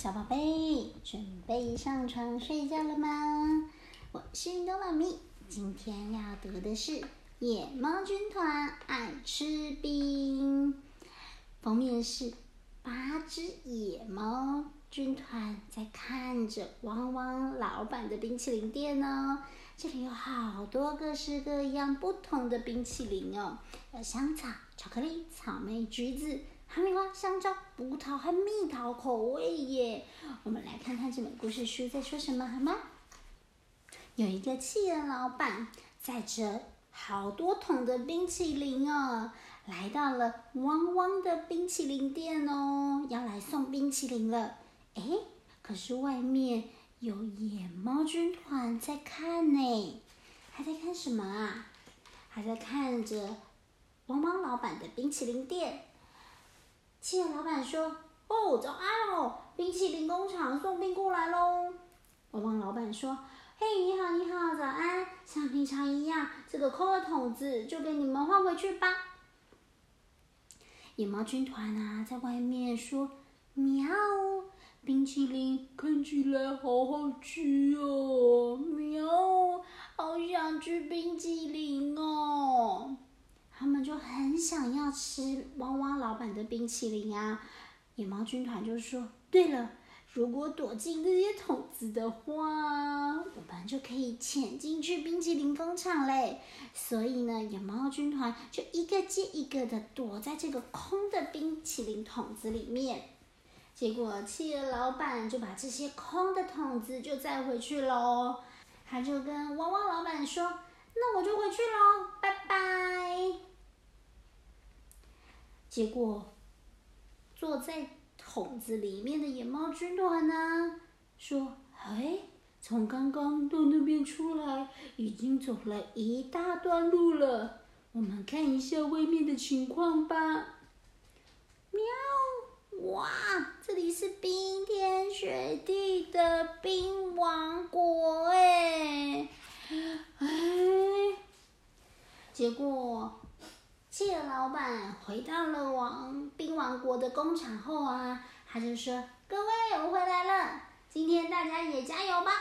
小宝贝，准备上床睡觉了吗？我是运动妈咪，今天要读的是《野猫军团爱吃冰》，封面是八只野猫军团在看着汪汪老板的冰淇淋店哦。这里有好多各式各样不同的冰淇淋哦，有香草、巧克力、草莓、橘子。哈密瓜、香蕉、葡萄和蜜桃口味耶！我们来看看这本故事书在说什么好吗？有一个企鹅老板载着好多桶的冰淇淋哦，来到了汪汪的冰淇淋店哦，要来送冰淇淋了。哎，可是外面有野猫军团在看呢，还在看什么啊？还在看着汪汪老板的冰淇淋店。企鹅老板说：“哦，早安哦，冰淇淋工厂送冰过来喽。”汪汪老板说：“嘿，你好，你好，早安，像平常一样，这个空的桶子就给你们换回去吧。”野猫军团啊，在外面说：“喵，冰淇淋看起来好好吃哦，喵，好想吃冰淇淋哦。”他们就很想要吃汪汪老板的冰淇淋啊！野猫军团就说：“对了，如果躲进这些桶子的话，我们就可以潜进去冰淇淋工厂嘞。”所以呢，野猫军团就一个接一个的躲在这个空的冰淇淋桶子里面。结果，企鹅老板就把这些空的桶子就载回去喽。他就跟汪汪老板说：“那我就回去喽，拜拜。”结果，坐在桶子里面的野猫军团呢，说：“哎，从刚刚到那边出来，已经走了一大段路了。我们看一下外面的情况吧。”喵！哇，这里是冰天雪地的冰王国哎！哎，结果。企鹅老板回到了王冰王国的工厂后啊，他就说：“各位，我回来了，今天大家也加油吧！”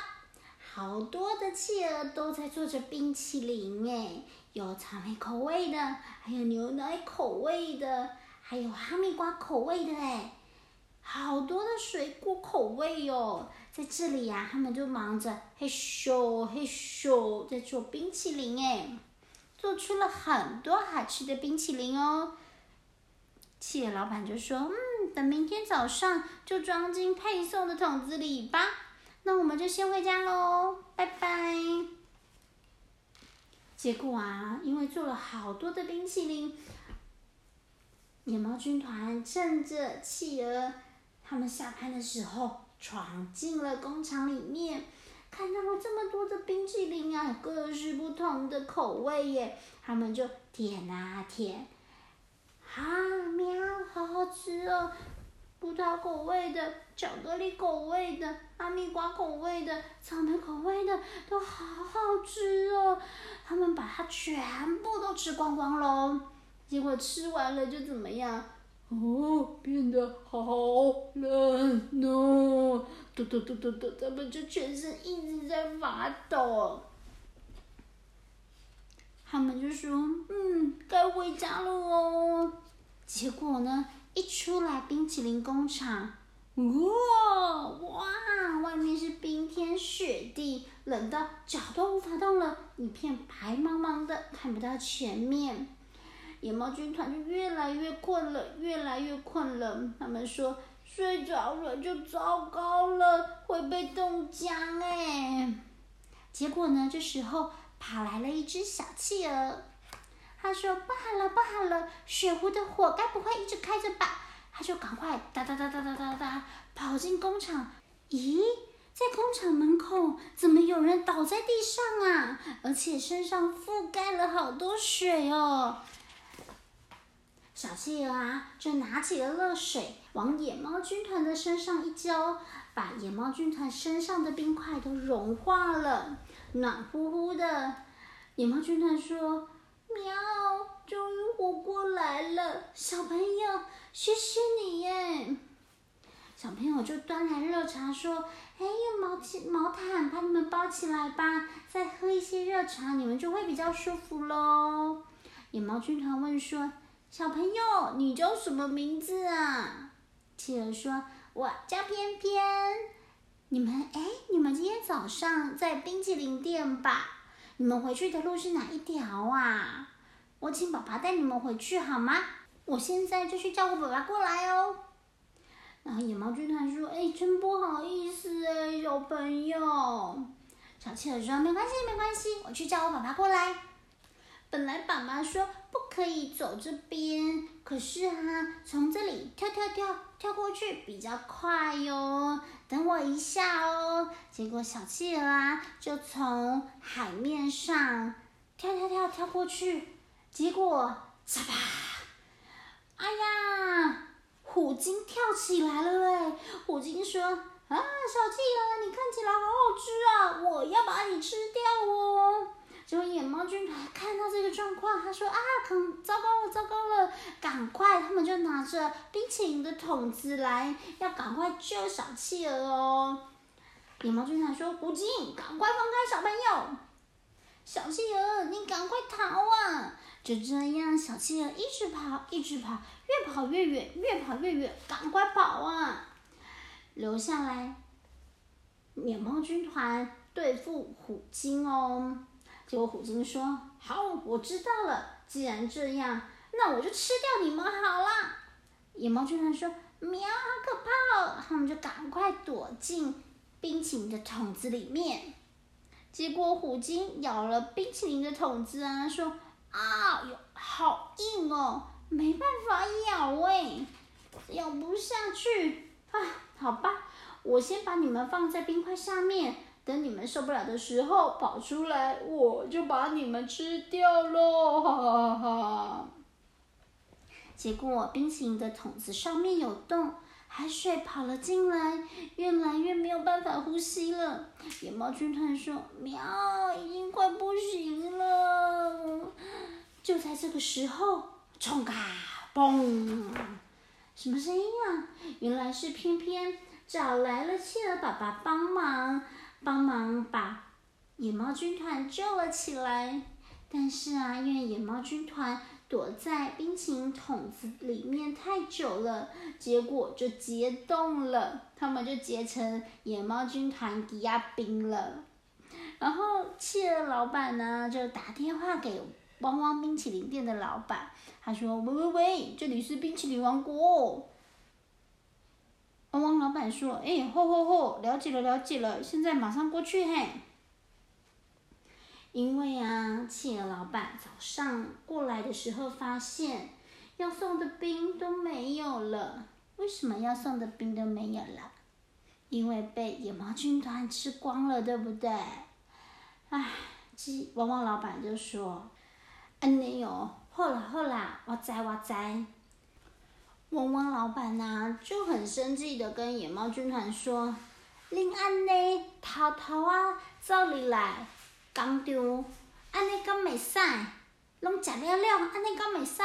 好多的企鹅都在做着冰淇淋，哎，有草莓口味的，还有牛奶口味的，还有哈密瓜口味的，哎，好多的水果口味哟！在这里呀，他们就忙着嘿咻嘿咻在做冰淇淋，哎。做出了很多好吃的冰淇淋哦。企鹅老板就说：“嗯，等明天早上就装进配送的桶子里吧。那我们就先回家喽，拜拜。”结果啊，因为做了好多的冰淇淋，野猫军团趁着企鹅他们下班的时候，闯进了工厂里面。看到了这么多的冰淇淋啊，各式不同的口味耶，他们就舔啊舔，啊喵，好好吃哦！葡萄口味的、巧克力口味的、哈密瓜口味的、草莓口味的，都好好吃哦。他们把它全部都吃光光喽，结果吃完了就怎么样？哦，变得好冷哦！抖抖抖抖抖，他们就全身一直在发抖。他们就说：“嗯，该回家了哦。”结果呢，一出来冰淇淋工厂，哇哇，外面是冰天雪地，冷到脚都无法动了，一片白茫茫的，看不到前面。野猫军团就越来越困了，越来越困了。他们说睡着了就糟糕了，会被冻僵哎。结果呢，这时候跑来了一只小企鹅，他说：“不好了，不好了，雪湖的火该不会一直开着吧？”他就赶快哒哒哒哒哒哒哒跑进工厂。咦，在工厂门口怎么有人倒在地上啊？而且身上覆盖了好多水哦。小企鹅啊，就拿起了热水，往野猫军团的身上一浇，把野猫军团身上的冰块都融化了，暖乎乎的。野猫军团说：“喵，终于活过来了，小朋友，谢谢你耶！”小朋友就端来热茶，说：“哎，用毛巾、毛毯把你们包起来吧，再喝一些热茶，你们就会比较舒服喽。”野猫军团问说：“小朋友，你叫什么名字啊？”企鹅说：“我叫偏偏。”你们哎，你们今天早上在冰淇淋店吧？你们回去的路是哪一条啊？我请爸爸带你们回去好吗？我现在就去叫我爸爸过来哦。然后野猫军团说：“哎，真不好意思哎，小朋友。”小企鹅说：“没关系，没关系，我去叫我爸爸过来。”本来爸爸说不可以走这边，可是啊，从这里跳跳跳跳过去比较快哟。等我一下哦。结果小企鹅啊，就从海面上跳跳跳跳过去，结果嚓吧，哎呀，虎鲸跳起来了哎！虎鲸说：“啊，小企鹅，你看起来好好吃啊，我要把你吃掉哦。”结果野猫军团看到这个状况，他说：“啊，糟糕了，糟糕了，赶快！”他们就拿着冰淇淋的桶子来，要赶快救小企鹅哦。野猫军团说：“虎鲸，赶快放开小朋友！小企鹅，你赶快逃啊！”就这样，小企鹅一直跑，一直跑，越跑越远，越跑越远，赶快跑啊！留下来，野猫军团对付虎鲸哦。结果虎鲸说：“好，我知道了。既然这样，那我就吃掉你们好了。”野猫军团说：“喵，好可怕哦！”他们就赶快躲进冰淇淋的桶子里面。结果虎鲸咬了冰淇淋的桶子啊，说：“啊哟，好硬哦，没办法咬哎，咬不下去啊。好吧，我先把你们放在冰块下面。”等你们受不了的时候跑出来，我就把你们吃掉喽！哈哈哈。结果冰淇淋的桶子上面有洞，海水跑了进来，越来越没有办法呼吸了。野猫军团说：“喵，已经快不行了。”就在这个时候，冲嘎嘣，什么声音啊？原来是偏偏找来了企鹅爸爸帮忙。帮忙把野猫军团救了起来，但是啊，因为野猫军团躲在冰淇淋桶子里面太久了，结果就结冻了，他们就结成野猫军团抵押冰了。然后企鹅老板呢，就打电话给汪汪冰淇淋店的老板，他说：“喂喂喂，这里是冰淇淋王国。”汪汪老板说：“哎，好好好，了解了了解了，现在马上过去嘿。”因为啊，企鹅老板早上过来的时候发现，要送的冰都没有了。为什么要送的冰都没有了？因为被野猫军团吃光了，对不对？唉，鸡汪汪老板就说：“安尼哦，好啦好啦，我知我知。”汪汪老板呐就很生气的跟野猫军团说：“恁安尼偷偷啊走入来工厂，安尼敢袂使？拢食了了，安尼敢袂使？”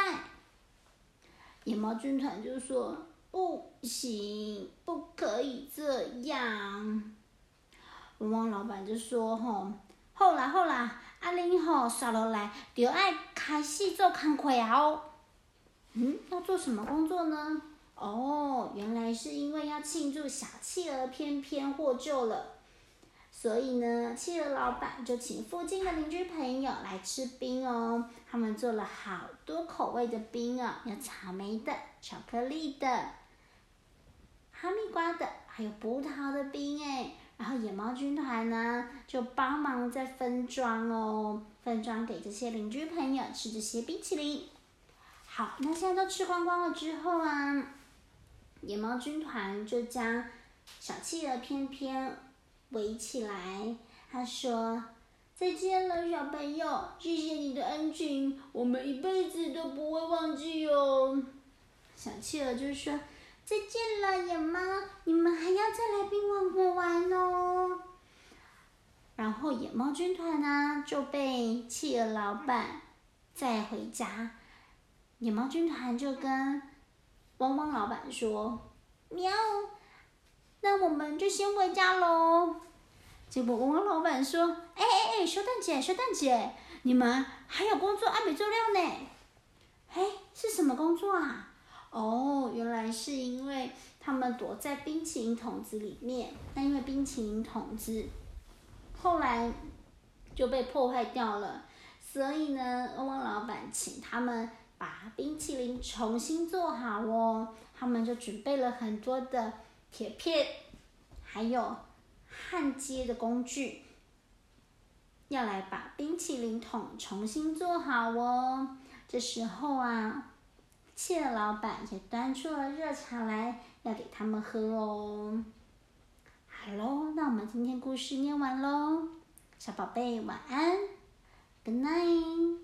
野猫军团就说：“不行，不可以这样。”汪汪老板就说：“吼，好啦好啦，啊恁吼刷落来就爱开始做工课啊哦。”嗯，要做什么工作呢？哦，原来是因为要庆祝小企鹅偏偏获救了，所以呢，企鹅老板就请附近的邻居朋友来吃冰哦。他们做了好多口味的冰哦，有草莓的、巧克力的、哈密瓜的，还有葡萄的冰哎。然后野猫军团呢，就帮忙在分装哦，分装给这些邻居朋友吃这些冰淇淋。好，那现在都吃光光了之后啊，野猫军团就将小企鹅偏偏围起来。他说：“再见了，小朋友，谢谢你的恩情，我们一辈子都不会忘记哦。”小企鹅就说：“再见了，野猫，你们还要再来冰王国玩哦。”然后野猫军团呢就被企鹅老板载回家。野猫军团就跟汪汪老板说：“喵，那我们就先回家喽。结果汪汪老板说：“哎哎哎，修蛋姐，修蛋姐，你们还有工作还没做掉呢。哎，是什么工作啊？哦，原来是因为他们躲在冰淇淋桶子里面。那因为冰淇淋桶子后来就被破坏掉了，所以呢，汪汪老板请他们把冰淇淋重新做好哦。他们就准备了很多的铁片，还有。”焊接的工具，要来把冰淇淋桶重新做好哦。这时候啊，蟹老板也端出了热茶来，要给他们喝哦。好喽，那我们今天故事念完喽，小宝贝晚安，Good night。